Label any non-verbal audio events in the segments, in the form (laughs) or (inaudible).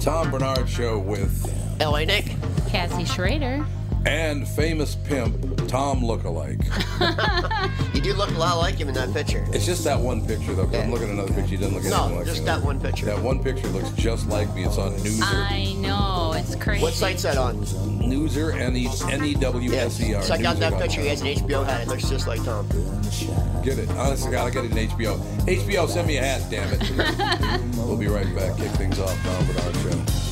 Tom Barnard Show with L.A. Nick. Cassie Schrader. and famous pimp Tom lookalike. (laughs) You do look a lot like him in that picture. It's just that one picture though. 'cause I'm looking at another picture. He doesn't look anything No, like just me. that one picture. That one picture looks just like me. It's on news. I know, it's crazy. What site's that on? Newser, N E N E W Yeah, S E R. check out that picture. He has an HBO hat. It looks just like Tom. Get it. Honest to God, I got it in HBO. HBO, send me a hat, damn it. (laughs) we'll be right back. Kick things off. Tom Barnard Show.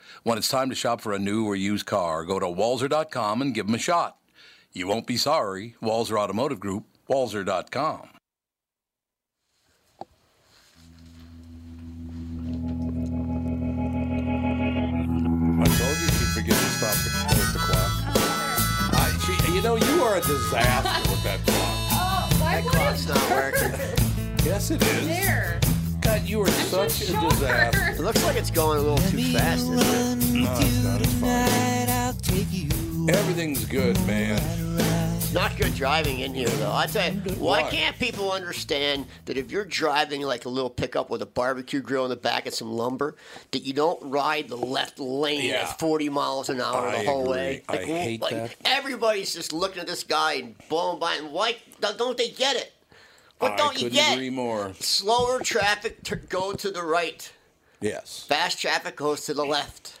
When it's time to shop for a new or used car, go to walser.com and give them a shot. You won't be sorry. Walser Automotive Group, walser.com. I told you she'd forget to stop the, the clock. I, she, you know, you are a disaster with that clock. That clock's not working. Yes, it is. There. God, you are such a sure. disaster. It looks like it's going a little too fast, isn't it? No, it's not. It's fine. Everything's good, man. It's Not good driving in here, though. I tell you, why Why? can't people understand that if you're driving like a little pickup with a barbecue grill in the back and some lumber, that you don't ride the left lane Yeah. at 40 miles an hour I the whole agree. way? I hate like, that. Everybody's just looking at this guy and blowing by, and why don't they get it? What I don't you get? agree more. Slower traffic to go to the right. Yes. Fast traffic goes to the left.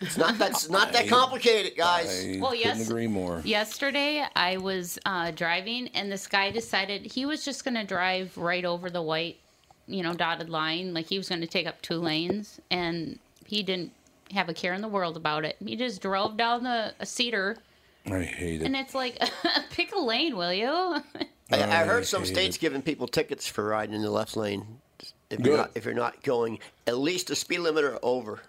It's not that's not that complicated, guys. I Well, couldn't yes. agree more. Yesterday, I was uh, driving, and this guy decided he was just going to drive right over the white, you know, dotted line. Like he was going to take up two lanes, and he didn't have a care in the world about it. He just drove down the a cedar, I hate it. and it's like, (laughs) pick a lane, will you? (laughs) I, I heard some states giving people tickets for riding in the left lane if Good. you're not if you're not going at least the speed limit or over.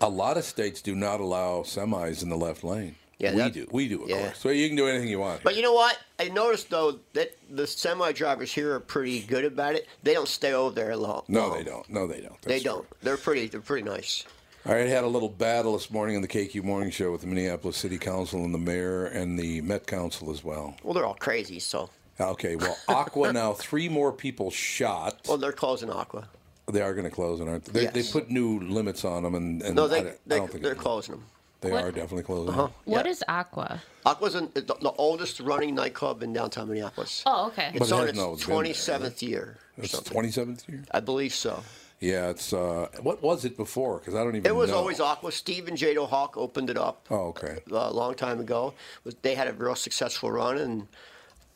A lot of states do not allow semis in the left lane. Yeah, we that- do. We do, of yeah. course. So you can do anything you want. But you know what? I noticed though that the semi drivers here are pretty good about it. They don't stay over there long. no, long. they don't. No, they don't. They don't. true. They're pretty. They're pretty nice. I had a little battle this morning on the KQ Morning Show with the Minneapolis City Council and the mayor and the Met Council as well. Well, they're all crazy. So, Okay, well, Aqua (laughs) now three more people shot. well, they're closing Aqua. They are going to close it, aren't they? They, they put new limits on them, and, and No, I, they, don't- I they don't think they're closing them. They What- are definitely closing. Uh-huh. What Yeah. is Aqua? Aqua's in, the, the oldest running nightclub in downtown Minneapolis. Oh, okay. It's it on has its no- it's been there, 27th year. It's something. twenty seventh year. I believe so. Yeah, it's uh, what was it before? Because I don't even. It was know. always Aqua. Steve and Jado Hawk opened it up Oh, okay. uh, a long time ago. They had a real successful run, and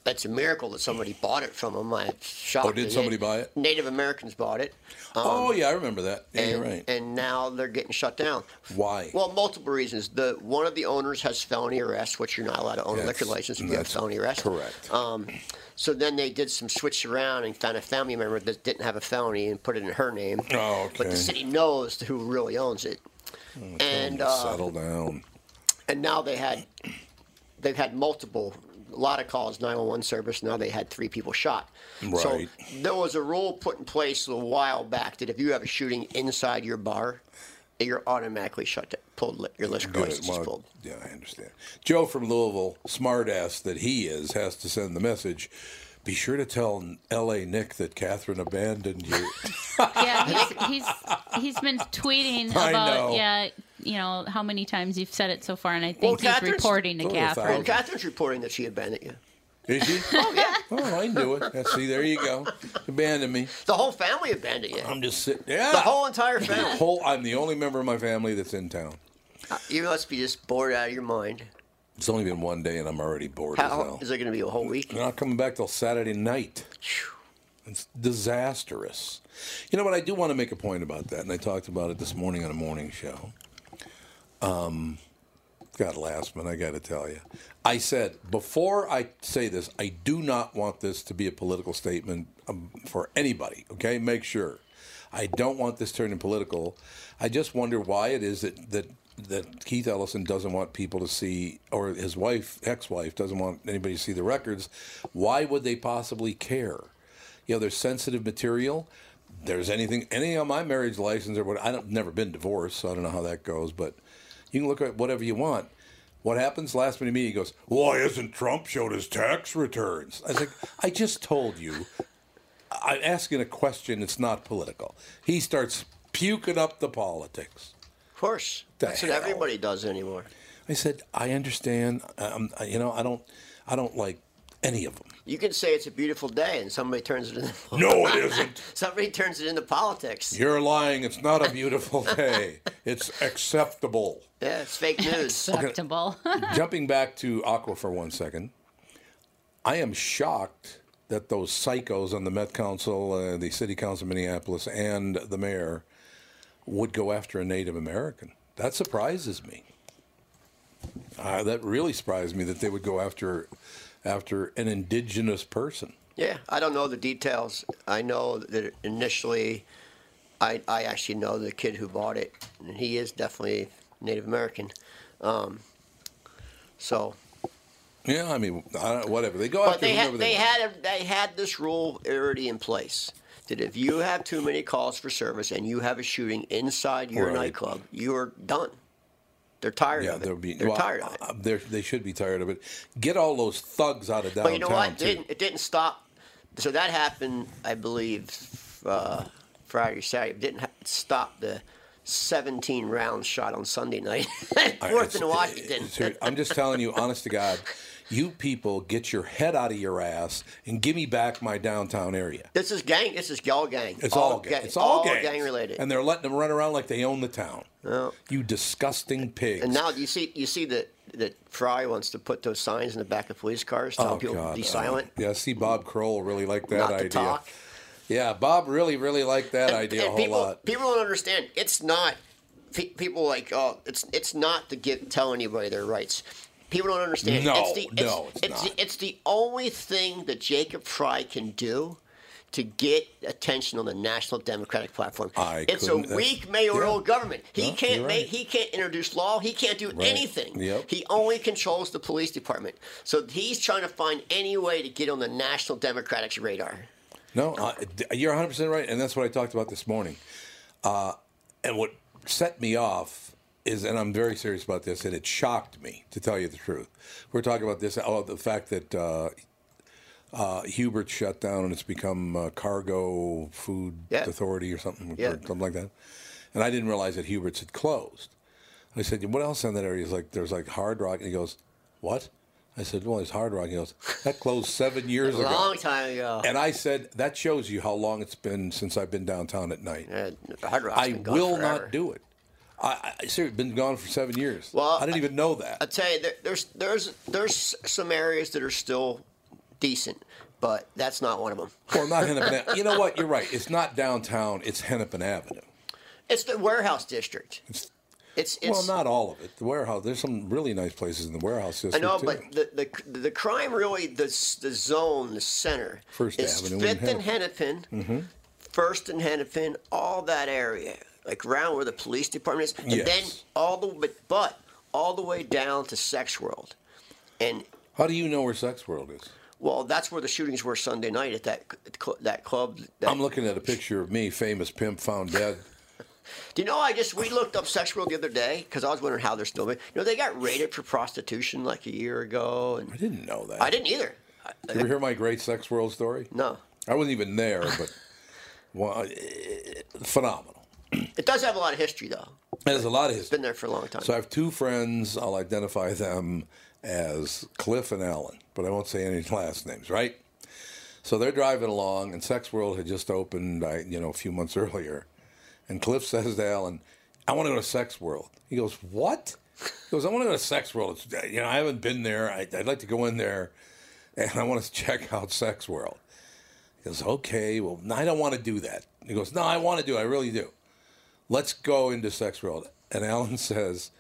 it's a miracle that somebody bought it from them. I'm shocked. Oh, did somebody buy it? Native Americans bought it. oh yeah, I remember that. Yeah, and, you're right. and now they're getting shut down. Why? Well, multiple reasons. The one of the owners has felony arrest, which you're not allowed to own a liquor license if you have felony arrest. correct. Um, so then they did some switch around and found a family member that didn't have a felony and put it in her name. Oh, But the city knows who really owns it. and uh, settle down. and now they had they've had multiple a lot of calls 911 service now they had three people shot Right. so there was a rule put in place a while back that if you have a shooting inside your bar you're automatically shut down pulled your liquor license Well, pulled yeah, I understand. Joe from Louisville, smartass that he is, has to send the message. Be sure to tell L.A. Nick that Catherine abandoned you. (laughs) Yeah, he's, (laughs) he's he's been tweeting about yeah, you know how many times you've said it so far, and I Well, think he's Catherine's- reporting to Catherine. thousand. Catherine's reporting that she abandoned you Is she? (laughs) oh yeah Oh, I knew it. Yeah, See, there you go. Abandoned me. the whole family abandoned you I'm just sitting. Yeah. the whole entire family whole. I'm the only member of my family that's in town. Uh, you must be just bored out of your mind It's only been one day, and I'm already bored as how hell. is it going to be a whole week They're not coming back till Saturday night. It's disastrous. You know what? I do want to make a point about that, and I talked about it this morning on a morning show. Um, God, Lastman, I got to tell you, I said before I say this, I do not want this to be a political statement um, for anybody. Okay, make sure. I don't want this turning political. I just wonder why it is that that that Keith Ellison doesn't want people to see, or his wife, ex-wife, doesn't want anybody to see the records. Why would they possibly care? You know, there's sensitive material. There's anything, any on my marriage license or what. I don't never been divorced, so I don't know how that goes. But you can look at whatever you want. What happens? Last minute he goes, Why hasn't Trump showed his tax returns? I was like, I just told you. I'm asking a question. It's not political. He starts puking up the politics. Of course The that's what hell? everybody does anymore I said, I understand. Um, you know, I don't, I don't like any of them. You can say it's a beautiful day, and somebody turns it into (laughs) No, it isn't. (laughs) somebody turns it into politics. You're lying. It's not a (laughs) beautiful day. It's acceptable. Yeah, it's fake news. Acceptable. Jumping back to Aqua for one second, I am shocked that those psychos on the Met Council, uh, the City Council of Minneapolis, and the mayor would go after a Native American. That surprises me. Uh, that really surprised me that they would go after after an indigenous person. yeah, I don't know the details. I know that initially, I I actually know the kid who bought it, and he is definitely Native American. Um, so, Yeah, I mean, I don't, whatever they go but after they whoever had they, they had a, they had this rule already in place. That if you have too many calls for service and you have a shooting inside your Right. nightclub, you're done. They're tired Yeah, of it. be. They're well, tired of it. uh, They should be tired of it. Get all those thugs out of downtown But you know what? It didn't, it didn't stop. So that happened, I believe, uh, Friday Saturday. It didn't stop the 17 rounds shot on Sunday night. (laughs) Fourth it's- in Washington. I'm just telling you, honest to God, you people get your head out of your ass and give me back my downtown area. this is gang. This is y'all gang. It's all, gang. It's all, gangs. gang related. and they're letting them run around like they own the town. You disgusting pigs. and now you see you see that that Frey wants to put those signs in the back of police cars telling oh people God! be uh, silent, yeah, see, Bob Kroll really liked that not idea. to talk. Yeah, Bob really, really liked that idea a whole people, lot. People don't understand. It's not. People like oh, it's it's not to give tell anybody their rights. People don't understand. No, it's the, no, it's it's, not. The, it's the only thing that Jacob Frey can do to get attention on the national Democratic platform. I it's a weak mayoral yeah. government. He No, can't you're make. He can't introduce law. He can't do Right. anything. Yep. He only controls the police department. So he's trying to find any way to get on the national Democratic's radar. No, uh, you're 100 percent right, and that's what I talked about this morning. Uh, and what set me off is, and I'm very serious about this, and it shocked me to tell you the truth. We're talking about this, oh, the fact that uh, uh, Hubert shut down and it's become uh, Cargo Food Yeah. Authority or something, Yeah. or something like that. And I didn't realize that Hubert's had closed. I said, "What else in that area?" He's like, "There's like Hard Rock," and he goes, "What?" I said, "Well, there's Hard Rock." He goes, "That closed seven (laughs) years A ago." long time ago. And I said, that shows you how long it's been since I've been downtown at night. Uh, Hard Rock's I will forever. not do it. I, I seriously been gone for seven years. Well, I didn't even know that. I tell you, there, there's there's there's some areas that are still decent, but that's not one of them. Well, not (laughs) Hennepin. You know what? You're right. It's not downtown. It's Hennepin Avenue. It's the warehouse district. It's it's, well, not all of it. The warehouse. There's some really nice places in the warehouse district. I know, too. but the, the the crime really the the zone, the center First is Avenue Fifth and Hennepin, Mm-hmm. First and Hennepin, all that area, like around where the police department is, and Yes. then all the but but all the way down to Sex World, and How do you know where Sex World is? well, that's where the shootings were Sunday night at that that club. That, I'm looking at a picture of me, famous pimp found dead. (laughs) Do you know? I just we looked up Sex World the other day because I was wondering how they're still. You know, they got raided for prostitution like a year ago, and I didn't know that. I didn't either. I- You ever hear my great Sex World story? No, I wasn't even there, but (laughs) well, eh, phenomenal. It does have a lot of history though. There's a lot of history. Been there for a long time. So I have two friends. I'll identify them as Cliff and Alan, but I won't say any (laughs) last names, right? So they're driving along, and Sex World had just opened, you know, a few months earlier. And Cliff says to Alan, "I want to go to Sex World." He goes, "What?" He goes, "I want to go to Sex World. It's, uh, you know, I haven't been there. I, I'd like to go in there, and I want to (laughs) check out Sex World." He goes, "Okay, well, I don't want to do that." He goes, "No, I want to do. it. I really do." Let's go into Sex World. And Alan (laughs) says,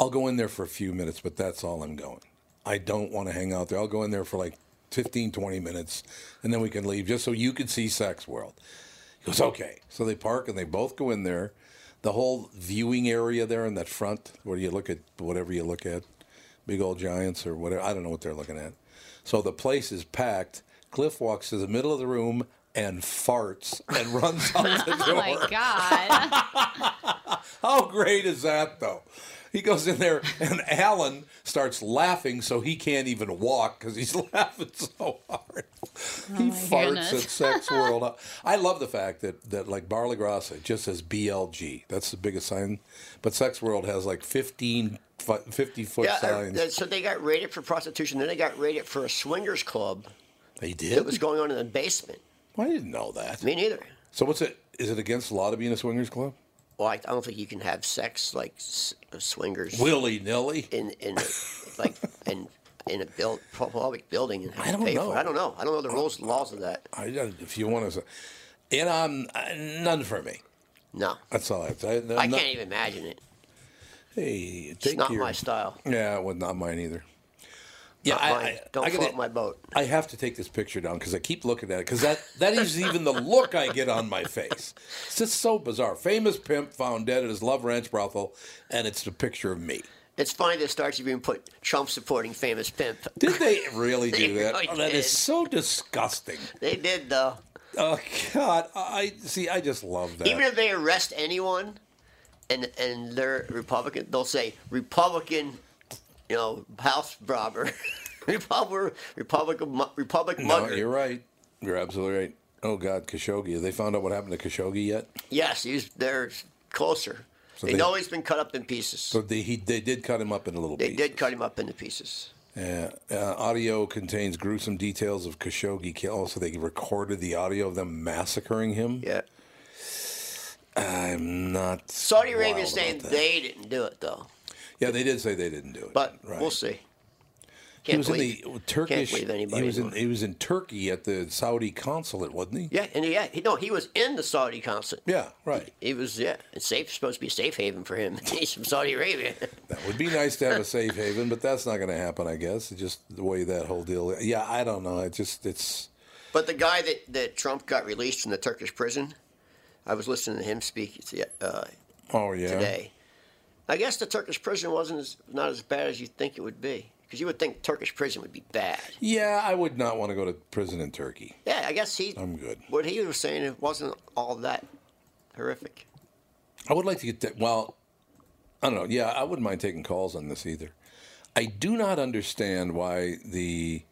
I'll go in there for a few minutes, but that's all I'm going. I don't want to hang out there. I'll go in there for like 15, 20 minutes, and then we can leave just so you can see Sex World. He goes, okay. So they park and they both go in there. The whole viewing area there in that front, where you look at whatever you look at, big old giants or whatever. I don't know what they're looking at. So the place is packed. Cliff walks to the middle of the room and farts and (laughs) runs out the door. Oh my god! (laughs) How great is that, though? He goes in there, and Alan starts laughing, so he can't even walk because he's (laughs) laughing so hard. he farts goodness. at Sex World. I love the fact that, that like Bar La Grassa it just says BLG. That's the biggest sign, but Sex World has like 15, 50 foot yeah, uh, signs. uh, so they got raided for prostitution. Then they got raided for a swingers club they that did. was going on in the basement. I didn't know that. Me neither. So what's it? Is it against the law to be in a swingers club? Well, I, I don't think you can have sex like s- uh, swingers Willy nilly. in in a, like in in a build, public building and have I to don't pay know. for it. I don't know. I don't know the rules and laws of that. I, if you want to, and um, none for me. No, That's all I have to say. I can't even imagine it. Hey, It's take not your, my style. Yeah, well, not mine either. Yeah, I. I don't I gotta- float my boat. I have to take this picture down because I keep looking at it because that that is even the look I get on my face. It's just so bizarre. Famous pimp found dead at his Love Ranch brothel, and it's a picture of me. It's funny that starts even put Trump supporting famous pimp. Did they really do (laughs) They that? really Oh, that is so disgusting. They did though. Oh God, I see. I just love that. Even if they arrest anyone, and and they're Republican, they'll say Republican, you know, house robber, (laughs) Republic, Republican, mu- Republic no, mugger. you're right. You're absolutely right. Oh God, Khashoggi. Have they found out what happened to Khashoggi yet? Yes, he's they're closer. So they, they- know he's been cut up in pieces. So they he they did cut him up into little they pieces. did cut him up into pieces. Yeah, uh, audio contains gruesome details of Khashoggi kill. Also, they recorded the audio of them massacring him. Yeah. I'm not. Saudi Arabia Arabia's saying they didn't do it though, Yeah, they did say they didn't do it. but right. we'll see. He Can't was believe, in the Turkish. He was in. He was in Turkey at the Saudi consulate, wasn't he? Yeah, and yeah, he, no, he was in the Saudi consulate. Yeah, right. He was yeah, it's safe supposed to be a safe haven for him. (laughs) He's from Saudi Arabia. (laughs) That would be nice to have a safe haven, but that's not going to happen. I guess it's just the way that whole deal. Yeah, I don't know. It just it's. But the guy that, that Trump got released from the Turkish prison, I was listening to him speak uh, Oh yeah. today. I guess the Turkish prison wasn't as, not as bad as you think it would be, because you would think Turkish prison would be bad. Yeah, I would not want to go to prison in Turkey. Yeah, I guess he. I'm good. What he was saying it wasn't all that horrific. I would like to get that. Well, I don't know. Yeah, I wouldn't mind taking calls on this either. I do not understand why the,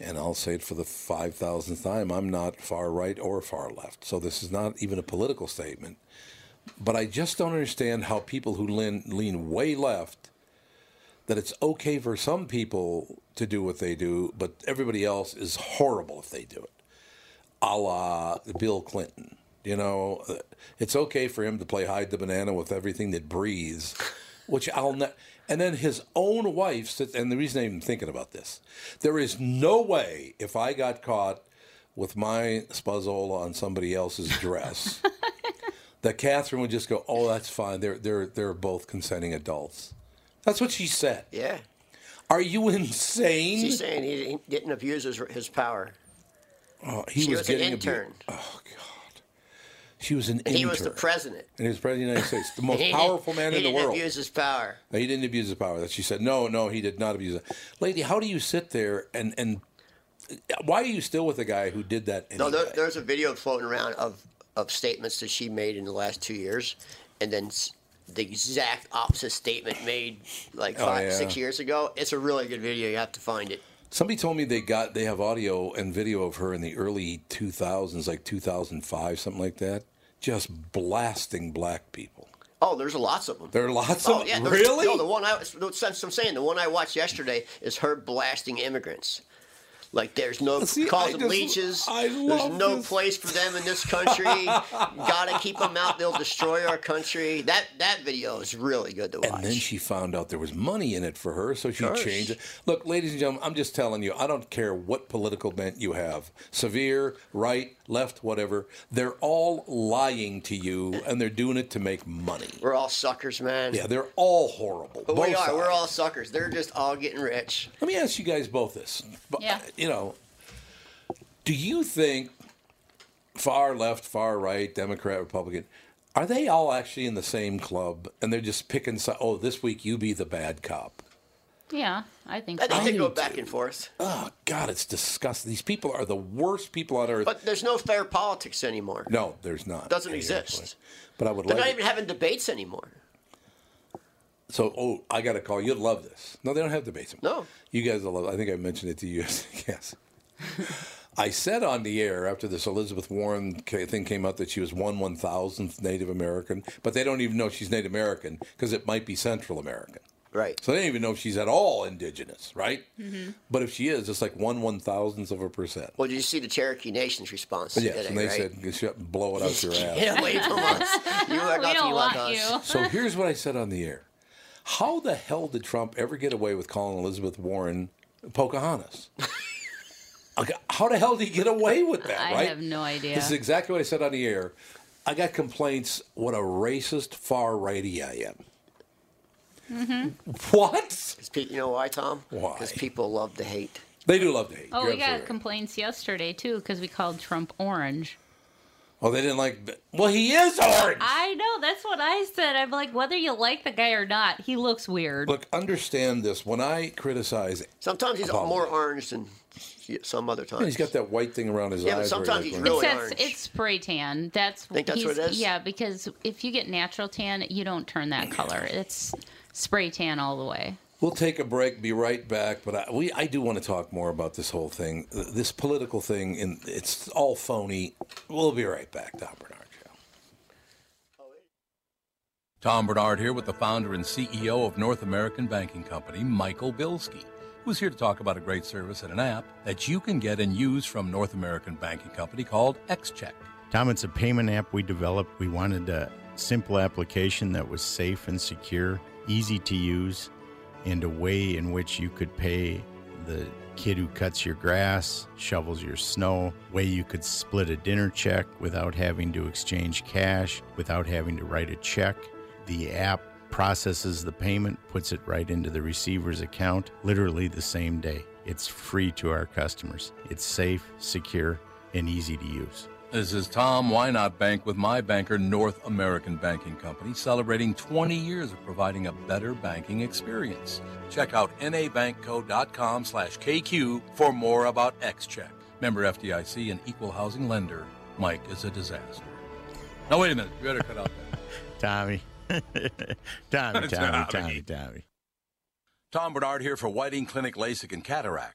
and I'll say it for the 5,000th time, I'm not far right or far left. So this is not even a political statement. But I just don't understand how people who lean, lean way left, that it's okay for some people to do what they do, but everybody else is horrible if they do it a la Bill Clinton. You know, it's okay for him to play hide the banana with everything that breathes, which I'll ne- and then his own wife sits, and the reason I'm thinking about this, there is no way if I got caught with my spuzzola on somebody else's dress (laughs) that Catherine would just go, "Oh, that's fine. They're they're they're both consenting adults." That's what she said. Yeah. Are you insane? She's saying he didn't abuse his, his power. Oh, he She was, was an intern. Abu- oh God. She was an And intern. he was the president. And he was president of the United States, the (laughs) most powerful man in the world. He didn't abuse his power. No, he didn't abuse his power. That she said, no, no, he did not abuse it. Lady, how do you sit there and and why are you still with a guy who did that anyway? No, there, there's a video floating around of, of statements that she made in the last two years, and then the exact opposite statement made like Oh, five, yeah. six years ago. It's a really good video. You have to find it. Somebody told me they got they have audio and video of her in the early 2000s, like 2005, something like that, just blasting black people. Oh, there's lots of them. There are lots Oh of yeah, there's- really. No, the one I I'm saying. The one I watched yesterday is her blasting immigrants. Like there's no (laughs) See, I causing just- leeches. I there's no this. place for them in this country. (laughs) Gotta keep them out. They'll destroy our country. That that video is really good to watch. And then she found out there was money in it for her, so she course. changed it. Look, ladies and gentlemen, I'm just telling you, I don't care what political bent you have severe, right, left, whatever. They're all lying to you, and they're doing it to make money. We're all suckers, man. Yeah, they're all horrible. But we both are. We're all suckers. They're just all getting rich. Let me ask you guys both this. Yeah. You know, do you think far left, far right, Democrat, Republican, are they all actually in the same club and they're just picking, si- oh, this week you be the bad cop? Yeah, I think I so. think they go back and forth. Oh, God, it's disgusting. These people are the worst people on earth. But there's no fair politics anymore. no, there's not. It doesn't Any exist. place. But I would like They're like not it. even having debates anymore. So, oh, I got a call. You'd love this. No, they don't have debates. No. You guys will love it. I think I mentioned it to you. (laughs) yes. I said on the air after this Elizabeth Warren thing came out that she was one one thousandth Native American, but they don't even know she's Native American because it might be Central American. Right. So they don't even know if she's at all indigenous, right? Mm-hmm. But if she is, it's like one one thousandth of a percent. Well, did you see the Cherokee Nation's response But yes, today, and they right? said, blow it out your (laughs) ass. Get away from us. You are we nothing don't like want us. you. So here's what I said on the air. How the hell did Trump ever get away with calling Elizabeth Warren Pocahontas? (laughs) How the hell did he get away with that, I right? have no idea. This is exactly what I said on the air. I got complaints what a racist far righty I am. Mm-hmm. What? 'Cause pe- you know why, Tom? Why? Because people love to hate. They do love to hate. Oh, You're we got right. complaints yesterday too because we called Trump orange. Oh, they didn't like. Well, he is orange. I know that's what I said. I'm like, whether you like the guy or not, he looks weird. Look, understand this. When I criticize, Sometimes he's Apology. more orange than some other times. he's got that white thing around his Yeah, eyes. where sometimes he's really it's, orange. it's spray tan. That's Think that's what it is? Yeah, because if you get natural tan, you don't turn that color. It's spray tan all the way. We'll take a break. Be right back. But I, we, I do want to talk more about this whole thing, this political thing. And it's all phony. We'll be right back. Tom Barnard Show. Tom Barnard here with the founder and CEO of North American Banking Company, Michael Bilski, who's here to talk about a great service and an app that you can get and use from North American Banking Company called XCheck. Tom, it's a payment app we developed. We wanted a simple application that was safe and secure, easy to use, and a way in which you could pay the kid who cuts your grass, shovels your snow, way you could split a dinner check without having to exchange cash, without having to write a check. The app processes the payment, puts it right into the receiver's account literally the same day. It's free to our customers. It's safe, secure, and easy to use. This is Tom. Why not bank with my banker, North American Banking Company, celebrating 20 years of providing a better banking experience. Check out nabankco.com slash KQ for more about XCheck. Member FDIC and equal housing lender. Mike is a disaster. Now, wait a minute. You better cut out that. Tommy. (laughs) Tommy, (laughs) Tommy, Tommy. Tommy, Tommy. Tom Barnard here for Whiting Clinic LASIK and Cataract.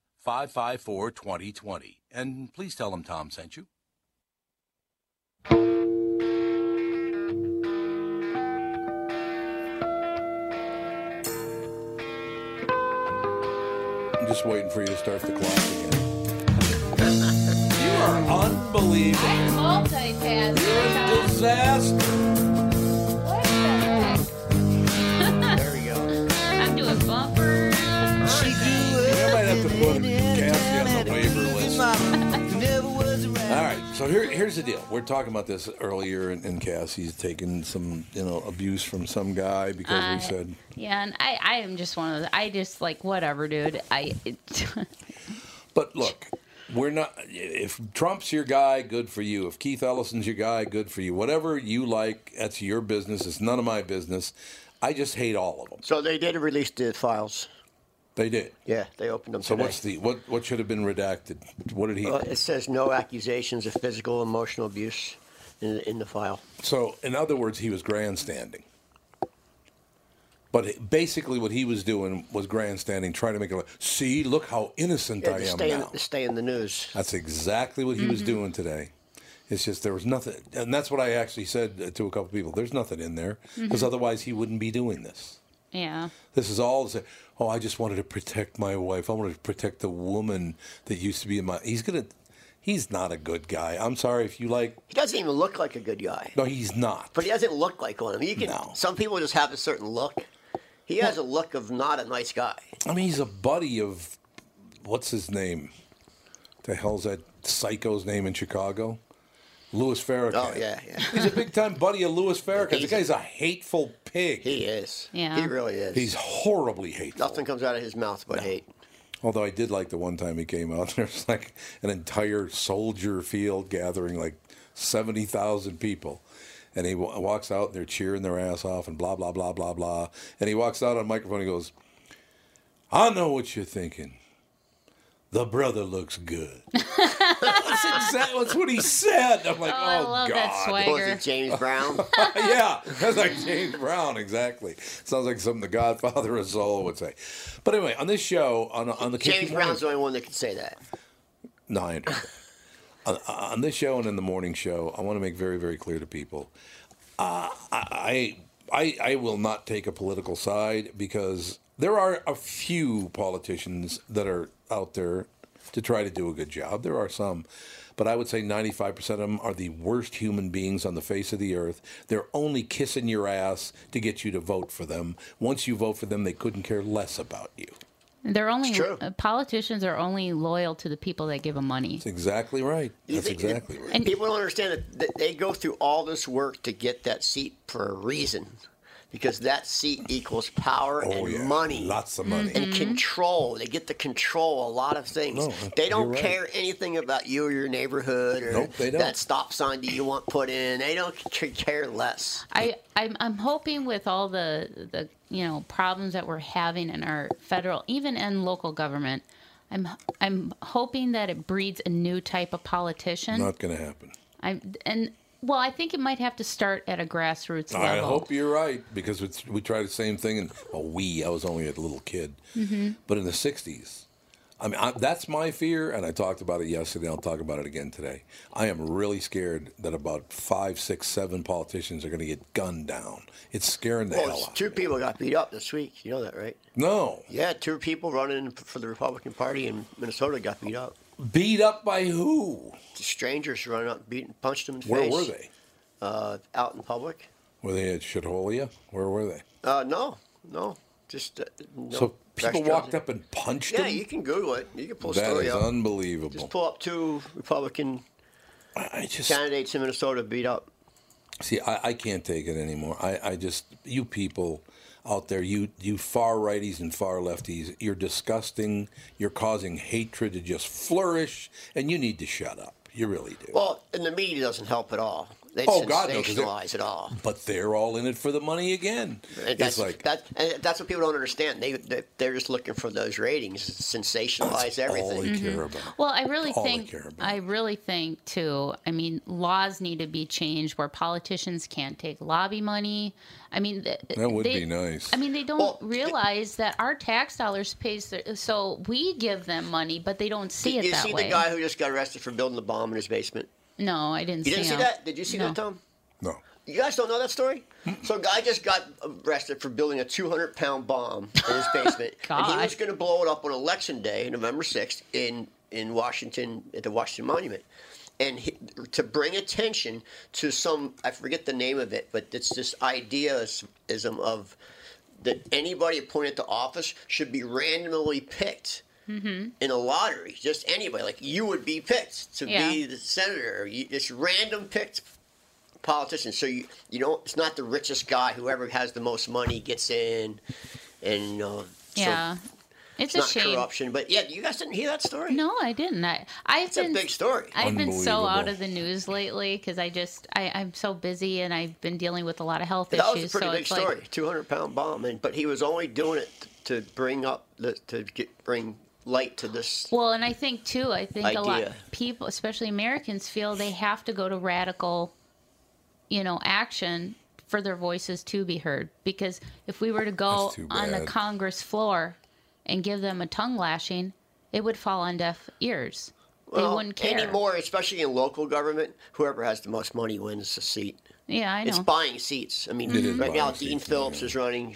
554 2020. And please tell them Tom sent you. I'm just waiting for you to start the clock again. (laughs) you are unbelievable. I'm multitasking. You're a Disaster. So here, here's the deal. We're talking about this earlier, and, and Cassie's taken some, you know, abuse from some guy because I- we uh, said, Yeah, and I, I am just one of the. I just like whatever, dude. I. It, (laughs) But look, we're not. If Trump's your guy, good for you. If Keith Ellison's your guy, good for you. Whatever you like, that's your business. It's none of my business. I just hate all of them. So they did release the files. They did. Yeah, they opened them So today. what's the what? What should have been redacted? What did he? Uh, it says no accusations of physical, emotional abuse in the, in the file. So, in other words, he was grandstanding. But basically, what he was doing was grandstanding, trying to make it look, see, look how innocent Yeah, I am stay, in, now. to stay in the news. That's exactly what he was doing today. It's just there was nothing, and that's what I actually said to a couple people. There's nothing in there because otherwise he wouldn't be doing this. Yeah. This is all. to say, Oh, I just wanted to protect my wife. I wanted to protect the woman that used to be in my. He's gonna. He's not a good guy. I'm sorry if you like. He doesn't even look like a good guy. No, he's not. But he doesn't look like one. I mean, you can. No. Some people just have a certain look. He has a look of not a nice guy. I mean, he's a buddy of what's his name? The hell's that psycho's name in Chicago? Louis Farrakhan. Oh yeah, yeah. He's a big time buddy of Louis Farrakhan. The He's- guy's a hateful pig. He is. Yeah. He really is. He's horribly hateful. Nothing comes out of his mouth but hate. Although I did like the one time he came out, (laughs) there was like an entire soldier field gathering, like 70,000 people. And he wa- walks out and they're cheering their ass off and blah, blah, blah, blah, blah. And he walks out on microphone and he goes, I know what you're thinking. The brother looks good. (laughs) that's, exactly, that's what he said. I'm like, Oh, oh, I love God. that swag. Was it James Brown? (laughs) yeah, that's like James Brown, exactly. Sounds like something the Godfather of Soul would say. But anyway, on this show, on, on the James Kicking Brown's the only one that can say that. No, I understand. (laughs) on, on this show and in the morning show, I want to make very, very clear to people. Uh, I, I, I will not take a political side because there are a few politicians that are out there to try to do a good job. There are some, but I would say 95% of them are the worst human beings on the face of the earth. They're only kissing your ass to get you to vote for them. Once you vote for them, they couldn't care less about you. They're only true. uh, politicians are only loyal to the people that give them money. That's exactly right. That's think- exactly right. And- People don't understand that, that they go through all this work to get that seat for a reason, because that seat equals power Oh, and yeah. money Lots of money. and mm-hmm. control. They get to control a lot of things. No, they don't right. care anything about you or your neighborhood or Nope, they don't. that stop sign that you want put in. They don't care less. I, I'm, I'm hoping with all the, the you know problems that we're having in our federal, even in local government, I'm I'm hoping that it breeds a new type of politician. Not going to happen. I'm and well, I think it might have to start at a grassroots level. I hope you're right because it's, we tried the same thing. And oh, we, I was only a little kid, Mm-hmm. but in the '60s, I mean, I, that's my fear, and I talked about it yesterday. I'll talk about it again today. I am really scared that about five, six, seven politicians are going to get gunned down. It's scaring the Well, hell it's- out. two people got beat up this week. You know that, right? No, Yeah, two people running for the Republican Party in Minnesota got beat up. Beat up by who? The Strangers running up, beating, punched them in the Where face. were they? Uh, out in public. Were they at Shitholia? Where were they? Uh, no, no, just uh, no so people walked up and punched him? Yeah, you can Google it. You can pull That story is up. unbelievable. Just pull up two Republican I just candidates in Minnesota beat up. See, I, I can't take it anymore. I, I just, you people out there, you, you far righties and far lefties, you're disgusting. You're causing hatred to just flourish, and you need to shut up. You really do. Well, and the media doesn't help at all. They Oh, God, no, 'cause they- sensationalize it all. but they're all in it for the money again. And It's That's, like, that, and that's what people don't understand. They, they they're just looking for those ratings, sensationalize that's all everything. they mm-hmm. care about. Well, I really all think. I really think too. I mean, laws need to be changed where politicians can't take lobby money. I mean, th- That would they- be nice. I mean, they don't Well, realize that our tax dollars pays. Their, so we give them money, but they don't see it you that see way. the guy who just got arrested for building the bomb in his basement? No, I didn't. See that. You didn't see him. that? Did you see No. that, Tom? No. You guys don't know that story? So a guy just got arrested for building a 200 pound bomb in his basement. (laughs) and he was going to blow it up on election day, November 6th, in, in Washington, at the Washington Monument. And he, to bring attention to some, I forget the name of it, but it's this ideaism of that anybody appointed to office should be randomly picked Mm-hmm. in a lottery. Just anybody, like you would be picked to be the senator. You, it's random picked politicians. So you you know it's not the richest guy. Whoever has the most money gets in, and you know, so Yeah, it's, it's a not shame. corruption. But yeah, you guys didn't hear that story. No, I didn't. I I've it's a been big story. I've been so out of the news lately because I just I, I'm so busy and I've been dealing with a lot of health issues. that was a pretty so big story. like Two hundred pound bomb, and but he was only doing it to bring up the to get bring light to this. well, and I think too. I think a lot Idea. people, especially Americans, feel they have to go to radical, you know, action for their voices to be heard. Because if we were to go on the. Congress floor and give them a tongue lashing, it would fall on deaf ears. They Well, wouldn't care anymore, especially in local government. Whoever has the most money wins the seat. Yeah, I know. It's buying seats. I mean, It is right now, Dean seats, Phillips yeah. is running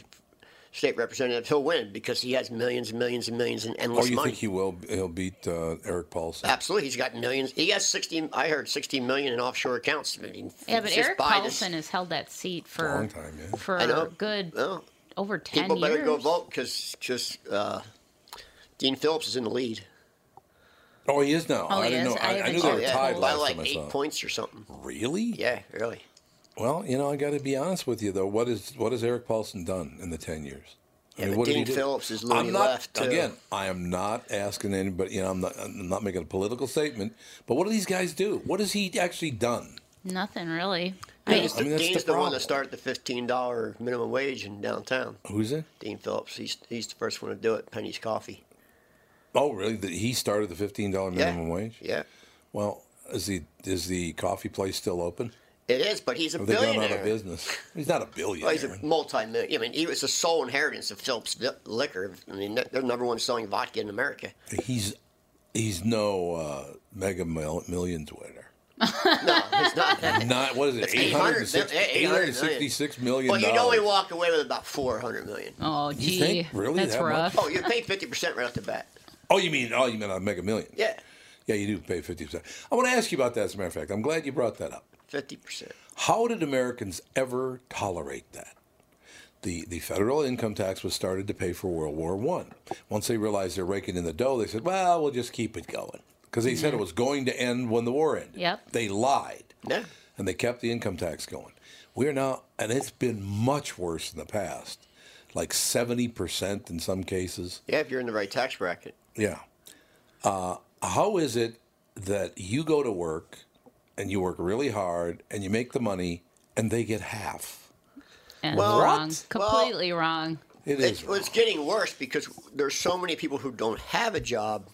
state representative. He'll win because he has millions and millions and millions and Oh, endless you money. think he will? He'll beat uh, Erik Paulsen. Absolutely, he's got millions. He has sixteen. I heard sixteen million in offshore accounts. I mean, yeah, but just Eric buy this- Paulson has held that seat for a long time, yeah. for I know. good Well, over ten people years. better go vote because just uh, Dean Phillips is in the lead. Oh, he is now. Oh, I he didn't is? know. I I, I knew they were that. tied by last like time I eight saw. points or something. Really? Yeah, really. Well, you know, I got to be honest with you though. What is what has Erik Paulsen done in the ten years? Yeah, but what did he Dean? Phillips is loony not, left, too. Again, I am not asking anybody. You know, I'm not. I'm not making a political statement. But what do these guys do? What has he actually done? Nothing really. Dean's, I mean, that's Dean's the the, one problem. that started the fifteen dollar minimum wage in downtown. Who's it? Dean Phillips. He's he's the first one to do it. Penny's Coffee. Oh, really? The- He started the fifteen dollar Yeah. minimum wage. Yeah, Well, is the is the coffee place still open? It is. But he's a Have they gone billionaire. out of business? He's not a Well, billionaire. he's a multi-million. I mean, he was the sole inheritance of Phillips Liquor. I mean, they're number one selling vodka in America. He's he's no uh, mega mil- millions winner. No, it's not. (laughs) Not what is it? It's 800 800 million. 866 million. well, you'd only dollars. walk away with about four hundred million. Oh, gee, think? Really? that's That much? rough. Oh, you pay fifty percent right off the bat. Oh, you mean oh, you mean a mega million? Yeah, Yeah, you do pay fifty percent. I want to ask you about that. As a matter of fact, I'm glad you brought that up. Fifty percent. How did Americans ever tolerate that? The, the federal income tax was started to pay for World War One. Once they realized they're raking in the dough, they said, "Well, we'll just keep it going," because they said it was going to end when the war ended. Yep. They lied, Yeah. and they kept the income tax going. We are now, and it's been much worse in the past, like seventy percent in some cases. Yeah, if you're in the right tax bracket. Yeah. Uh, how is it that you go to work and you work really hard and you make the money and they get half? And Well, wrong, what? completely wrong. It It's, is. well, it's getting worse because there's so many people who don't have a job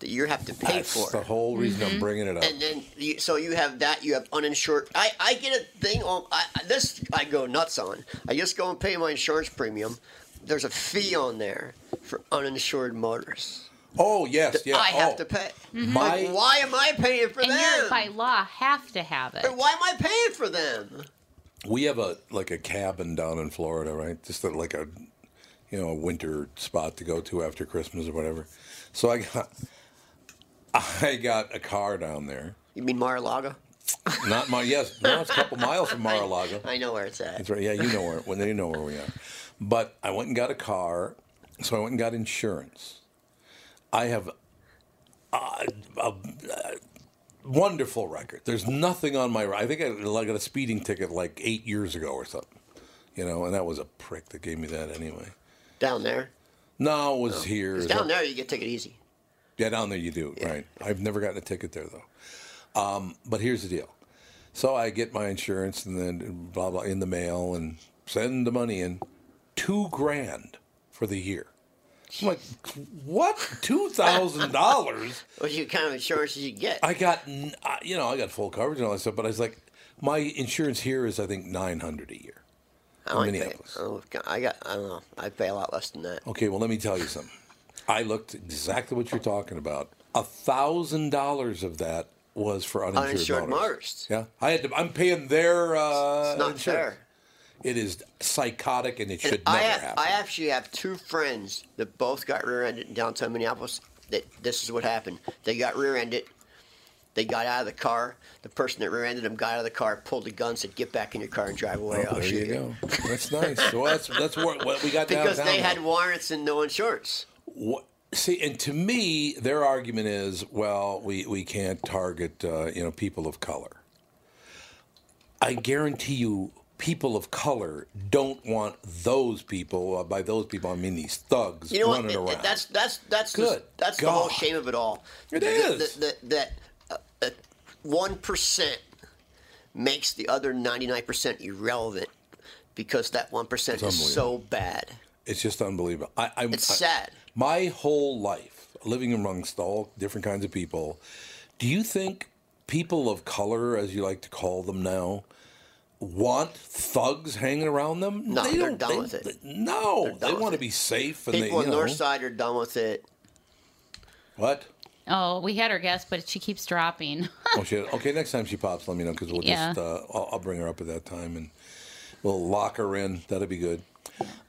that you have to pay for. That's for. the whole reason Mm-hmm. I'm bringing it up. and then you, so you have that you have uninsured i, I get a thing on I, I- this i go nuts on i just go and pay my insurance premium there's a fee on there for uninsured motorists oh yes, yeah. i have oh, to pay mm-hmm. My like, why am i paying for And them you, by law, have to have it. Or why am i paying for them we have a like a cabin down in Florida, right? Just a, like a you know a winter spot to go to after Christmas or whatever. So I got (laughs) I got a car down there. you mean mar-a-lago Not my yes, no, it's a couple miles from (laughs) Mar-a-Lago. i know where it's at That's right. Yeah, you know where when you know where we are. But I went and got a car, so I went and got insurance. I have a uh, wonderful record. There's nothing on my. I think I, got a speeding ticket like eight years ago or something. You know, and that was a prick that gave me that anyway. Down there. No, it was here. It's down there, you get take it easy. Yeah, down there you do, right? I've never gotten a ticket there though. Um, but here's the deal. So I get my insurance and then blah blah in the mail and send the money in, two grand for the year. I'm like, what? Two thousand dollars? (laughs) What you kind of insurance you get? I got, you know, I got full coverage and all that stuff, but I was like, my insurance here is I think nine hundred a year. I like Minneapolis. pay- oh, I got. I don't know. I pay a lot less than that. Okay, well, let me tell you something. I looked exactly what you're talking about. A thousand dollars of that was for uninsured, Uninsured motorists. motorists. Yeah, I had to. I'm paying their. Uh, It's not insurance. fair. It is psychotic, and it And should I never have, happen. I actually have two friends that both got rear-ended in downtown Minneapolis. That this is what happened. They got rear-ended. They got out of the car. The person that rear-ended them got out of the car, pulled the gun, said, "Get back in your car and drive away." Oh, I'll there shoot you go. That's nice. So (laughs) that's that's what, what we got Because downtown they had warrants and no insurance. What, see, and to me, their argument is, well, we, we can't target, uh, you know, people of color. I guarantee you, people of color don't want those people. Uh, by those people, I mean these thugs You know running it- around. that's that's that's the- Good that's the whole shame of it all. It That- is. that that- that uh, one makes the other ninety nine percent irrelevant because that one percent is so bad. It's just unbelievable. I, I'm, It's I- sad. my whole life, living amongst all different kinds of people, do you think people of color, as you like to call them now, want thugs hanging around them? No, they they're done they- with it. they- no, they want to be safe. And People they, on you know, North Side are done with it. What? Oh, we had our guest, but she keeps dropping. Oh shit. (laughs) Okay, next time she pops, let me know because we'll Yeah. just uh, I'll, I'll bring her up at that time and we'll lock her in. That'll be good.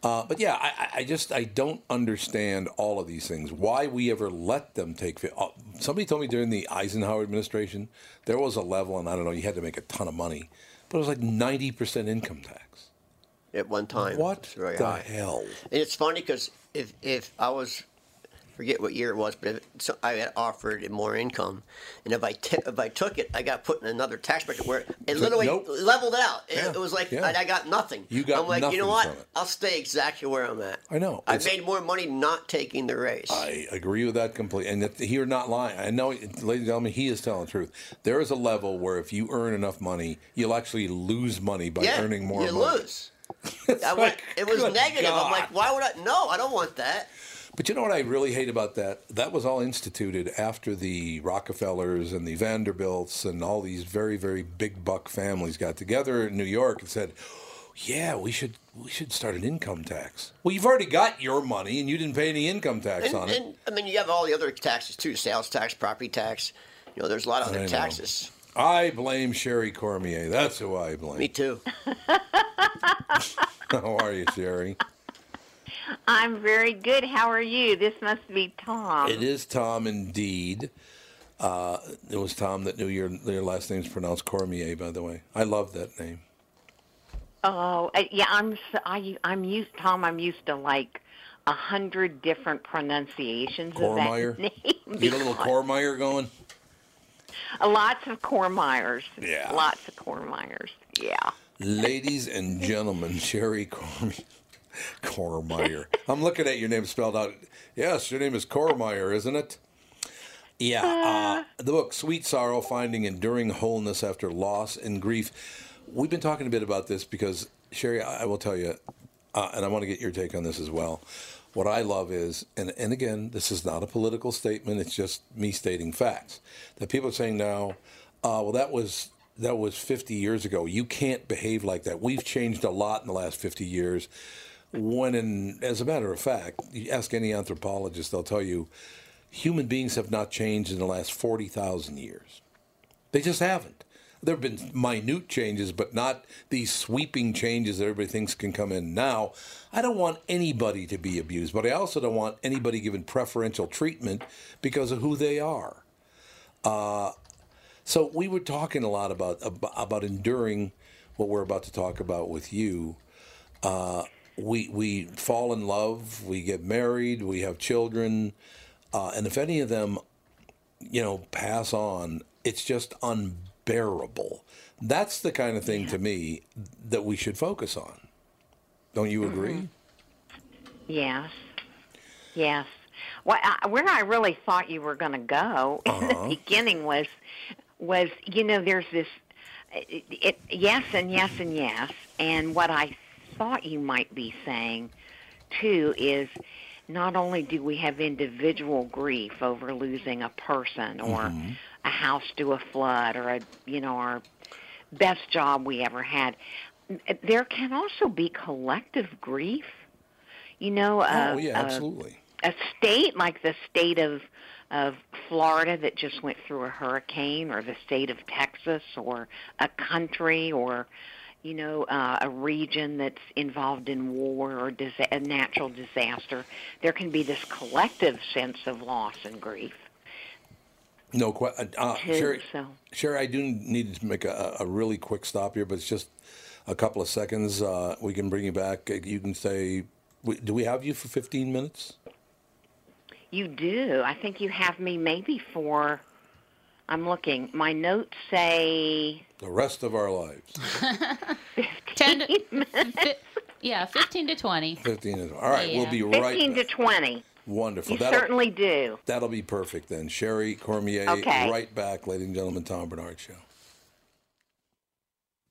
Uh, but yeah, I, I- I just I don't understand all of these things. Why we ever let them take? Uh, somebody told me during the Eisenhower administration there was a level, and I don't know, you had to make a ton of money, but it was like ninety percent income tax. At one time, What very the hell? And it's funny because if if I was forget what year it was, but if so I had offered more income, and if I t- if I took it, I got put in another tax bracket where it literally nope. leveled out. It, Yeah, it was like yeah. I, I got nothing. You got I'm like, you know what? I'll stay exactly where I'm at. I know. I made more money not taking the race. I agree with that completely. And that you're not lying. I know, ladies and gentlemen, he is telling the truth. There is a level where if you earn enough money, you'll actually lose money by yeah, earning more you money. lose. (laughs) I went, it was negative. I'm like, why would I? No, I don't want that. But you know what I really hate about that? That was all instituted after the Rockefellers and the Vanderbilts and all these very, very big buck families got together in New York and said, "Yeah, we should we should start an income tax." Well, you've already got your money and you didn't pay any income tax And, on it. and I mean, you have all the other taxes too: sales tax, property tax. You know, there's a lot of other know. taxes. I blame Sherry Cormier. That's who I blame. Me too. (laughs) How are you, Sherry? I'm very good. How are you? This must be Tom. It is Tom indeed. Uh, it was Tom that knew your your last name's pronounced Cormier, by the way. I love that name. Oh, uh, yeah. I'm. I, am used, Tom. I'm used to like a hundred different pronunciations Cormier? of that (laughs) name. You get a little Cormier going? Uh, Lots of Cormyers. Yeah. Lots of Cormyers. Yeah. Ladies and gentlemen, Sherry Cormier. Cormier. I'm looking at your name spelled out. Yes, your name is Cormier, isn't it? Yeah. Uh, the book Sweet Sorrow Finding Enduring Wholeness After Loss and Grief. We've been talking a bit about this because, Sherry, I I will tell you, uh, and I want to get your take on this as well. What I love is, and, and again, this is not a political statement, it's just me stating facts. That people are saying now, uh, well, that was that was 50 years ago. You can't behave like that. We've changed a lot in the last 50 years. When, in, as a matter of fact, you ask any anthropologist, they'll tell you human beings have not changed in the last 40,000 years. They just haven't. There have been minute changes, but not these sweeping changes that everybody thinks can come in now. I don't want anybody to be abused, but I also don't want anybody given preferential treatment because of who they are. Uh, so we were talking a lot about about, enduring what we're about to talk about with you. Uh, we we fall in love, we get married, we have children, uh, and if any of them, you know, pass on, it's just unbearable. That's the kind of thing to me that we should focus on. Don't you agree? Yes. Yes. Well, I, where I really thought you were going to go (laughs) in Uh-huh. the beginning was, was you know, there's this, it, it, yes and yes and yes, and what I thought you might be saying, too, is not only do we have individual grief over losing a person or a house to a flood or a, you know, our best job we ever had, there can also be collective grief. You know, uh, oh, yeah, absolutely. a state like the state of of Florida that just went through a hurricane, or the state of Texas, or a country, or you know, uh, a region that's involved in war or disa- a natural disaster, there can be this collective sense of loss and grief. No question. Uh, Sherry, so. Sherry, I do need to make a, a really quick stop here, but it's just a couple of seconds. Uh, we can bring you back. You can say, do we have you for 15 minutes? You do. I think you have me maybe for. I'm looking. My notes say The rest of our lives. (laughs) 10 to, fi- yeah, 15 to 20. 15 is all right. We'll be right 15 to 20. Wonderful. You That'll, certainly do. that'll be perfect then. Sherry Cormier, Okay. right back, ladies and gentlemen. Tom Barnard Show.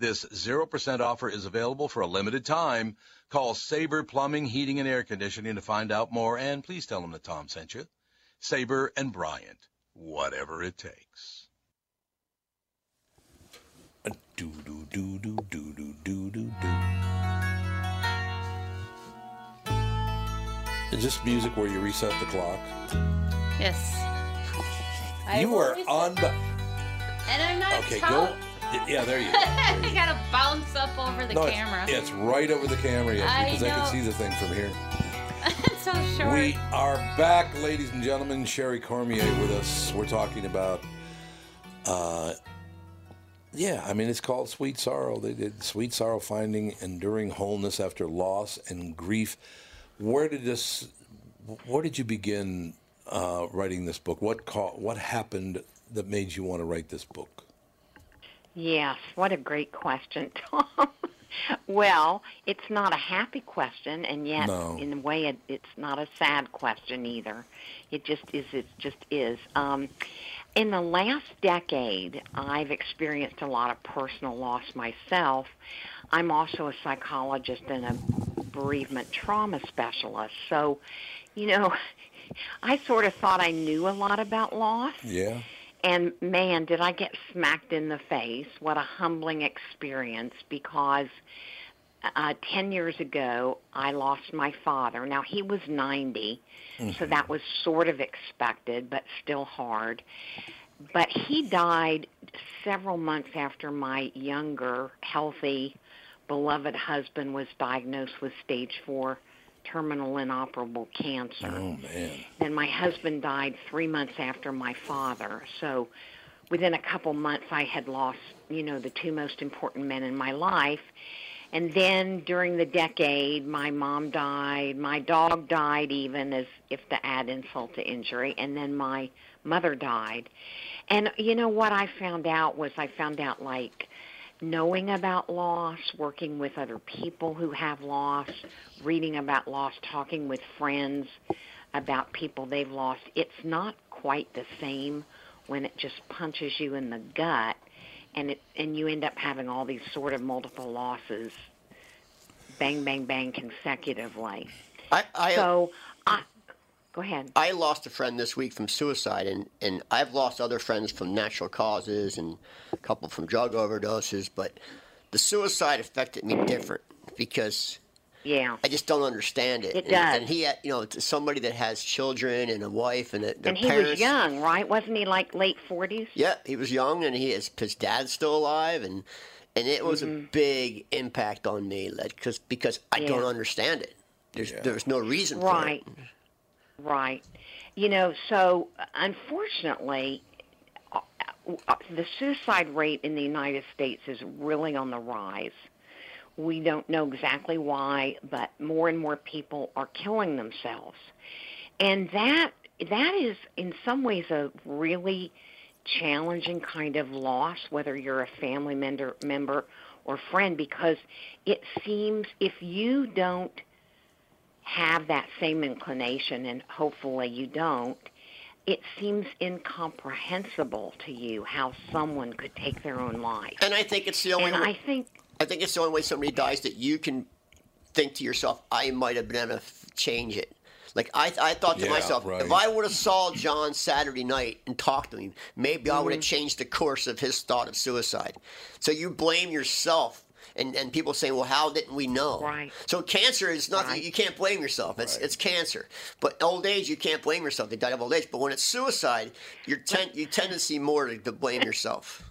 This 0% offer is available for a limited time. Call Sabre Plumbing, Heating, and Air Conditioning to find out more, and please tell them that Tom sent you. Sabre and Bryant, whatever it takes. Do do do do do do do do do. Is this music where you reset the clock? Yes. You will are on. The, And I'm not okay, tall. go. Yeah, there you go. There (laughs) I you gotta bounce up over the. No, it's- camera. It's, right over the camera, yes, I because I, can see the thing from here. it's (laughs) so short. We are back, ladies and gentlemen. Sherry Cormier with us. We're talking about, uh, yeah, I mean, it's called Sweet Sorrow. They did Sweet Sorrow Finding Enduring Wholeness After Loss and Grief. Where did this, where did you begin uh, writing this book? What, ca- what happened that made you want to write this book? Yes, what a great question, (laughs) Tom. well, it's not a happy question, and yet, No. in a way, it, it's not a sad question either. It just is. It just is. Um, in the last decade, I've experienced a lot of personal loss myself. I'm also a psychologist and a bereavement trauma specialist. So, you know, (laughs) I sort of thought I knew a lot about loss. Yeah. And man, did I get smacked in the face. What a humbling experience because uh, 10 years ago, I lost my father. Now, he was 90, so that was sort of expected, but still hard. But he died several months after my younger, healthy, beloved husband was diagnosed with stage four terminal inoperable cancer. Oh, man. And my husband died three months after my father. So within a couple months, I had lost, you know, the two most important men in my life. And then during the decade, my mom died, my dog died, even as if to add insult to injury, and then my mother died. And you know what I found out was I found out like knowing about loss, working with other people who have loss, reading about loss, talking with friends about people they've lost, it's not quite the same when it just punches you in the gut and it and you end up having all these sort of multiple losses bang bang bang consecutively. I, I So I go ahead. I lost a friend this week from suicide, and, and I've lost other friends from natural causes and a couple from drug overdoses, but the suicide affected me different because Yeah. I just don't understand it. It and, does. And he, had, you know, to somebody that has children and a wife and a, their And he parents. was young, right? Wasn't he like late 40s? Yeah, he was young, and he his, his dad's still alive, and and it was a big impact on me, like, cause, because I don't Mm-hmm. Understand it. There's Yeah. there's no reason Right. for it. Right. You know, so unfortunately, uh, the suicide rate in the United States is really on the rise. We don't know exactly why, but more and more people are killing themselves. And that that is in some ways a really challenging kind of loss whether you're a family member member or friend because it seems if you don't have that same inclination, and hopefully you don't, it seems incomprehensible to you how someone could take their own life. And I think it's the only. And way, I think, I think it's the only way somebody dies that you can think to yourself, I might have been able to f- change it. Like I, I thought to Yeah, myself, right. if I would have saw John Saturday night and talked to him, maybe I Mm-hmm. would have changed the course of his thought of suicide. So you blame yourself, and, and people say, well, how didn't we know? Right. So cancer is nothing. Right. You can't blame yourself. It's Right. it's cancer. But old age, you can't blame yourself. They died of old age. But when it's suicide, you're ten, you tendency more to, to blame yourself.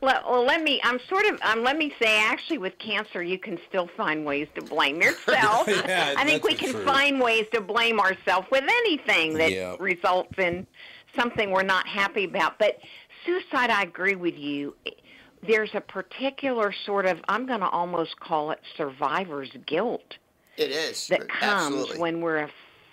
well, well, let me, I'm sort of, um, let me say, actually, with cancer, you can still find ways to blame (laughs) yourself. Yeah, I think we can truth. find ways to blame ourselves with anything that Yeah. results in something we're not happy about. But suicide, I agree with you. There's a particular sort of, I'm going to almost call it survivor's guilt It is. that comes absolutely. when we're a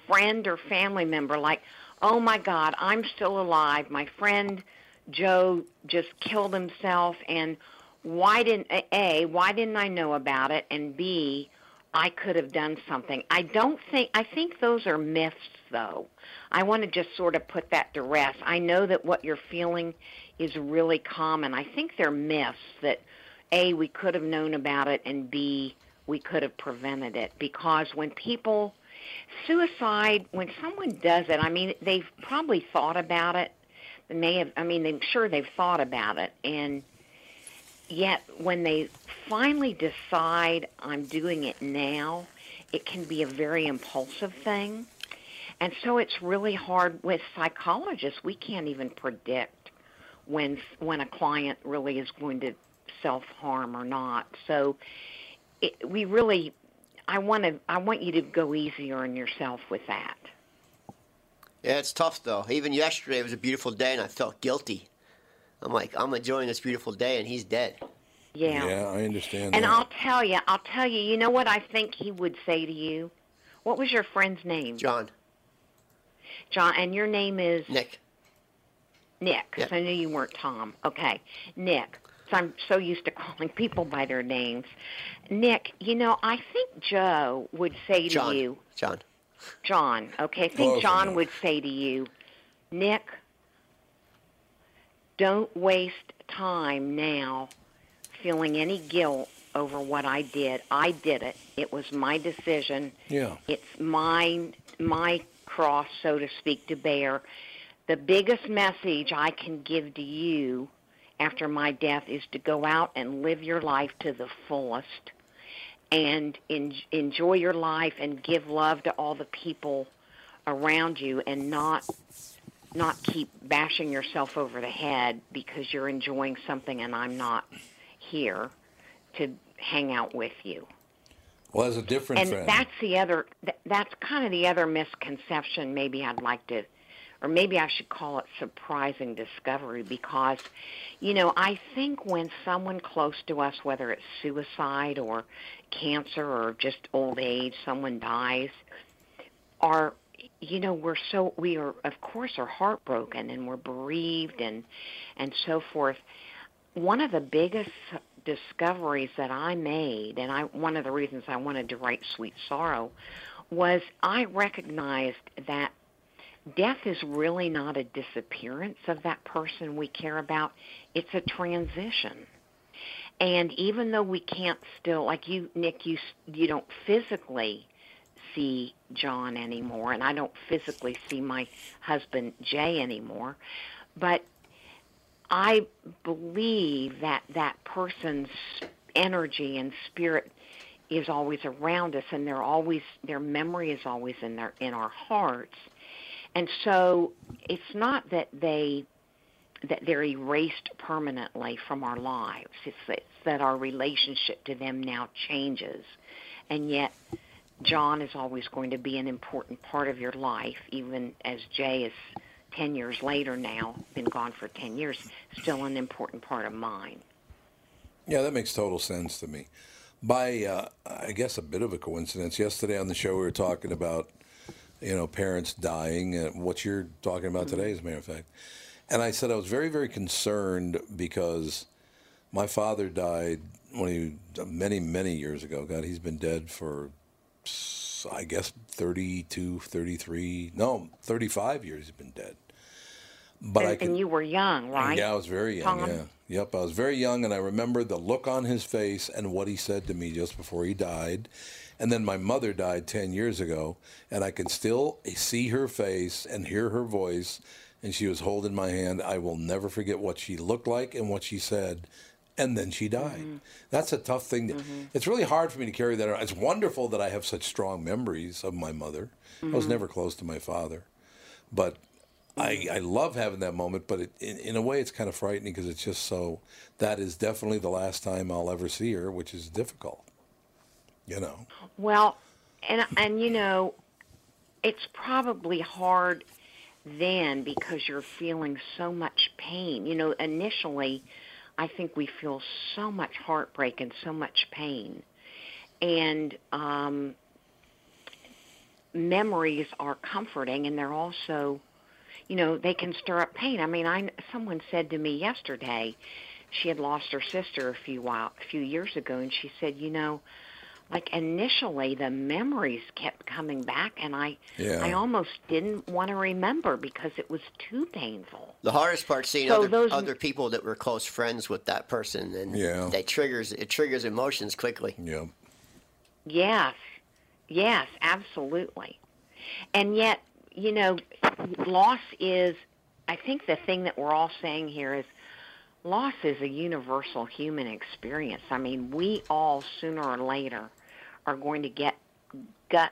friend or family member like oh my god i'm still alive. My friend joe just killed himself and why didn't a why didn't i know about it? And b i could have done something. I don't think i think those are myths though. I want to just sort of put that to rest. I know that what you're feeling is really common. I think they're myths that a we could have known about it and b we could have prevented it. Because when people suicide when someone does it i mean they've probably thought about it. They may have i mean i'm sure they've thought about it. And yet when they finally decide i'm doing it now it can be a very impulsive thing. And so it's really hard with psychologists. We can't even predict when when a client really is going to self harm or not so it, we really I want to I want you to go easier on yourself with that. Yeah, it's tough though. Even yesterday it was a beautiful day, and I felt guilty. I'm like, I'm enjoying this beautiful day, and he's dead. Yeah. Yeah, I understand And that. I'll tell you, I'll tell you. You know what I think he would say to you? What was your friend's name? John, John. And your name is Nick. Nick. 'cause Yeah. I knew you weren't Tom. Okay, Nick. So I'm so used to (laughs) calling people by their names. Nick, you know, I think Joe would say John. to you, John. John, okay, I think Close John enough. would say to you, Nick, don't waste time now feeling any guilt over what I did. I did it. It was my decision. Yeah. It's mine, my cross, so to speak, to bear. The biggest message I can give to you after my death is to go out and live your life to the fullest and en- enjoy your life and give love to all the people around you and not not keep bashing yourself over the head because you're enjoying something and I'm not here to hang out with you. Well, as a different And friend. that's the other th- that's kind of the other misconception maybe I'd like to or maybe I should call it surprising discovery because, you know, I think when someone close to us, whether it's suicide or cancer or just old age, someone dies, are you know we're so we are of course are heartbroken and we're bereaved and and so forth. One of the biggest discoveries that I made and I one of the reasons I wanted to write Sweet Sorrow was I recognized that death is really not a disappearance of that person we care about it's a transition and even though we can't still like you Nick you you don't physically see John anymore, and I don't physically see my husband Jay anymore. But I believe that that person's energy and spirit is always around us, and they're always their memory is always in their in our hearts. And so it's not that they that they're erased permanently from our lives. It's that, it's that our relationship to them now changes, and yet John is always going to be an important part of your life, even as Jay is 10 years later now, been gone for 10 years, still an important part of mine. Yeah, that makes total sense to me. By, uh, I guess, a bit of a coincidence, yesterday on the show we were talking about, you know, parents dying, and what you're talking about today, as a matter of fact. And I said I was very, very concerned because my father died when he many, many years ago. God, he's been dead for I guess 32, 33, no, 35 years he's been dead. But and, I can, and you were young, right? Yeah, I was very young. Tom? Yeah, yep, I was very young, and I remember the look on his face and what he said to me just before he died. And then my mother died ten years ago, and I can still see her face and hear her voice, and she was holding my hand. I will never forget what she looked like and what she said and then she died. Mm-hmm. That's a tough thing. To, mm-hmm. It's really hard for me to carry that around. It's wonderful that I have such strong memories of my mother. Mm-hmm. I was mm-hmm. never close to my father, but I, mm-hmm. I love having that moment. But it, in, in a way, it's kind of frightening because it's just so. That is definitely the last time I'll ever see her, which is difficult. You know. Well, and and you know, it's probably hard then because you're feeling so much pain. You know, initially I think we feel so much heartbreak and so much pain. And um, memories are comforting and they're also, you know, they can stir up pain. I mean, I someone said to me yesterday, she had lost her sister a few while a few years ago and she said, you know, like initially the memories kept coming back and I yeah. I almost didn't want to remember because it was too painful. The hardest part seeing so other, those, other people that were close friends with that person and yeah. that triggers it triggers emotions quickly. Yeah. Yes. Yes, absolutely. And yet, you know, loss is I think the thing that we're all saying here is loss is a universal human experience. I mean, we all sooner or later are going to get gut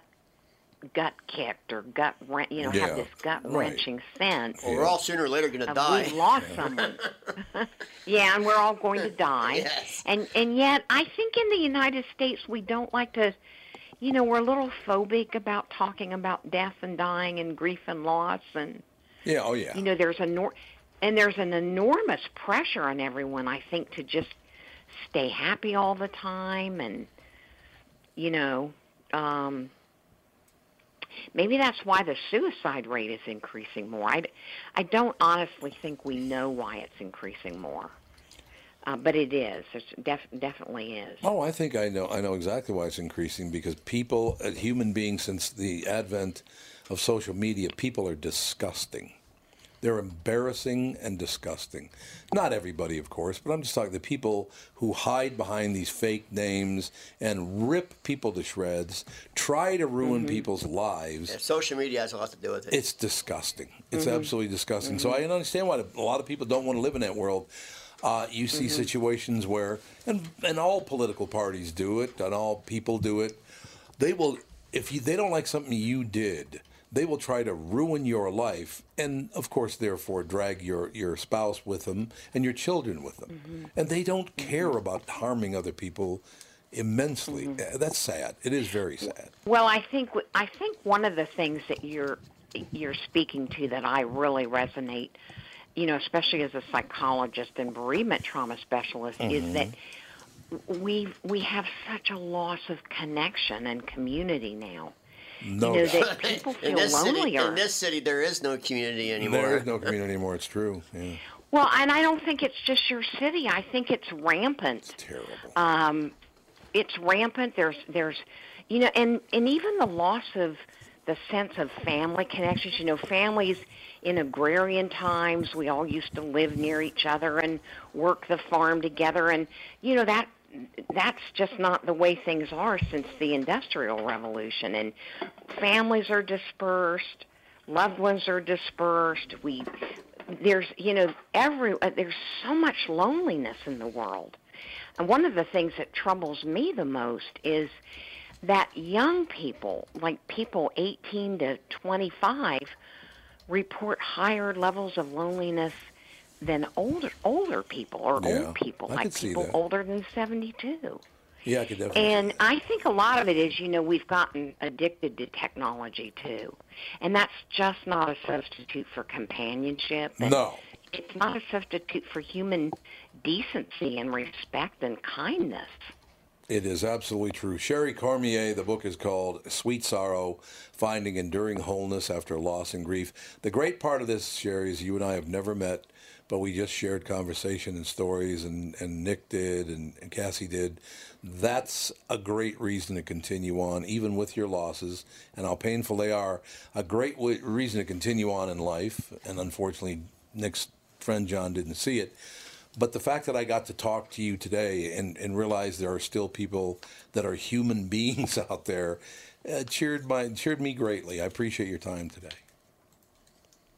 gut kicked or gut you know yeah. have this gut wrenching right. sense. Well, we're all sooner or later going to die. We've lost someone. (laughs) yeah, and we're all going to (laughs) die. yes. And and yet, I think in the United States we don't like to. You know, we're a little phobic about talking about death and dying and grief and loss and. Yeah. Oh yeah. You know, there's a nor- and there's an enormous pressure on everyone. I think to just stay happy all the time and you know, um, maybe that's why the suicide rate is increasing more. I, I don't honestly think we know why it's increasing more. Uh, but it is. It def- definitely is. Oh, I think I know. I know exactly why it's increasing because people, uh, human beings, since the advent of social media, people are disgusting. They're embarrassing and disgusting. Not everybody, of course, but I'm just talking the people who hide behind these fake names and rip people to shreds, try to ruin mm-hmm. people's lives. Yeah, social media has a lot to do with it. It's disgusting. It's mm-hmm. absolutely disgusting. Mm-hmm. So I understand why a lot of people don't want to live in that world. Uh, you see mm-hmm. situations where, and, and all political parties do it, and all people do it. They will, if you, they don't like something you did, they will try to ruin your life and of course therefore drag your, your spouse with them and your children with them mm-hmm. and they don't care mm-hmm. about harming other people immensely mm-hmm. that's sad it is very sad well i think i think one of the things that you're you're speaking to that I really resonate, you know, especially as a psychologist and bereavement trauma specialist, is that we we have such a loss of connection and community now. No, you know that (laughs) people feel in this city, in this city, there is no community anymore. there is no community (laughs) anymore. It's true. Yeah, well, and I don't think it's just your city. I think it's rampant. It's terrible. um, it's rampant. There's there's you know, and and even the loss of the sense of family connections. You know, families in agrarian times, we all used to live near each other and work the farm together, and you know that that's just not the way things are since the industrial revolution. And families are dispersed loved ones are dispersed. We there's you know every uh, there's so much loneliness in the world. And one of the things that troubles me the most is that young people like people 18 to 25 report higher levels of loneliness than older older people or Yeah, old people I like people older than 72 yeah, I could definitely. and I think a lot of it is, you know, we've gotten addicted to technology too. And that's just not a substitute for companionship. No. It's not a substitute for human decency and respect and kindness. It is absolutely true. Sherry Cormier, the book is called Sweet Sorrow Finding Enduring Wholeness After Loss and Grief. The great part of this, Sherry, is you and I have never met, but we just shared conversation and stories, and, and Nick did, and, and Cassie did. That's a great reason to continue on, even with your losses and how painful they are. A great w- reason to continue on in life, and unfortunately, Nick's friend John didn't see it. But the fact that I got to talk to you today and, and realize there are still people that are human (laughs) beings out there uh, cheered my cheered me greatly. I appreciate your time today.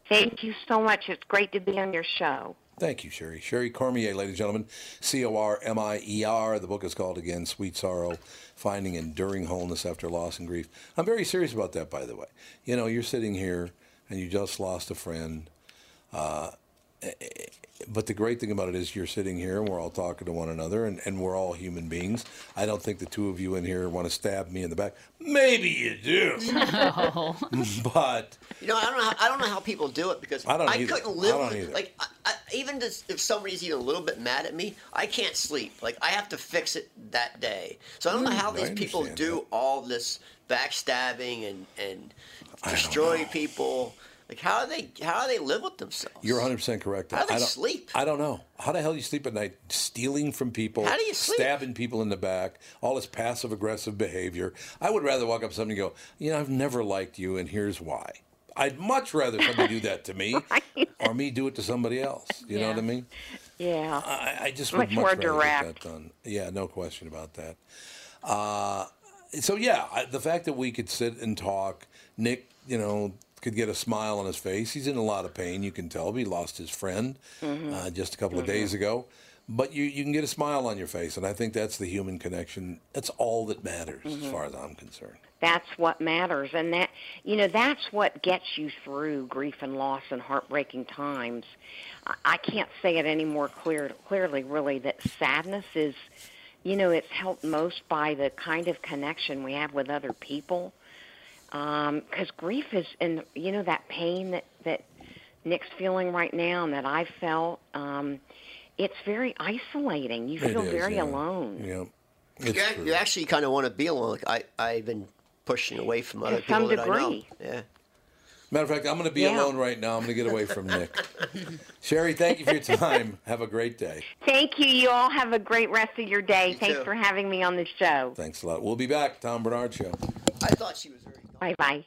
Thank you so much. It's great to be on your show. Thank you, Sherry. Sherry Cormier, ladies and gentlemen, C O R M I E R. The book is called again Sweet Sorrow Finding Enduring Wholeness After Loss and Grief. I'm very serious about that, by the way. You know, you're sitting here and you just lost a friend. Uh, but the great thing about it is you're sitting here and we're all talking to one another and, and we're all human beings. I don't think the two of you in here want to stab me in the back. Maybe you do. No. (laughs) but You know, I don't know. How, I don't know how people do it because I don't either. couldn't live I don't with either. like I, I, even just, if somebody's even a little bit mad at me, I can't sleep. Like I have to fix it that day. So I don't know how Mm, these people do that. all this backstabbing and and I don't destroying people. Like how do they how do they live with themselves? You're 100% correct. How do they I don't, sleep? I don't know. How the hell do you sleep at night? Stealing from people, How do you sleep? stabbing people in the back, all this passive aggressive behavior. I would rather walk up to somebody and go, you know, I've never liked you, and here's why. I'd much rather somebody do that to me (laughs) or me do it to somebody else. You know what I mean? Yeah. I, I just would Much much, more rather direct. get that done. Yeah, no question about that. Uh, so yeah, the fact that we could sit and talk, Nick, you know, could get a smile on his face. He's in a lot of pain. You can tell. He lost his friend mm-hmm. uh, just a couple of mm-hmm. days ago. But you, you can get a smile on your face, and I think that's the human connection. That's all that matters, as mm-hmm. far as I'm concerned. That's what matters. And that, you know, that's what gets you through grief and loss and heartbreaking times. I- I can't say it any more clear, clearly, really, that sadness is, you know, it's helped most by the kind of connection we have with other people. Because grief is, and, you know, that pain that, that Nick's feeling right now and that I've felt, um, it's very isolating. You feel is, very yeah. alone. Yeah, it's You, true. you actually kind of want to be alone. Like I I've been pushing away from other To some people that I know. degree. Yeah. Matter of fact, I'm going to be Yeah. alone right now. I'm going to get away from Nick. (laughs) Sherry, thank you for your time. Have a great day. Thank you. You all have a great rest of your day. You Thanks too. for having me on the show. Thanks a lot. We'll be back. Tom Barnard Show. I thought she was very. Bye bye.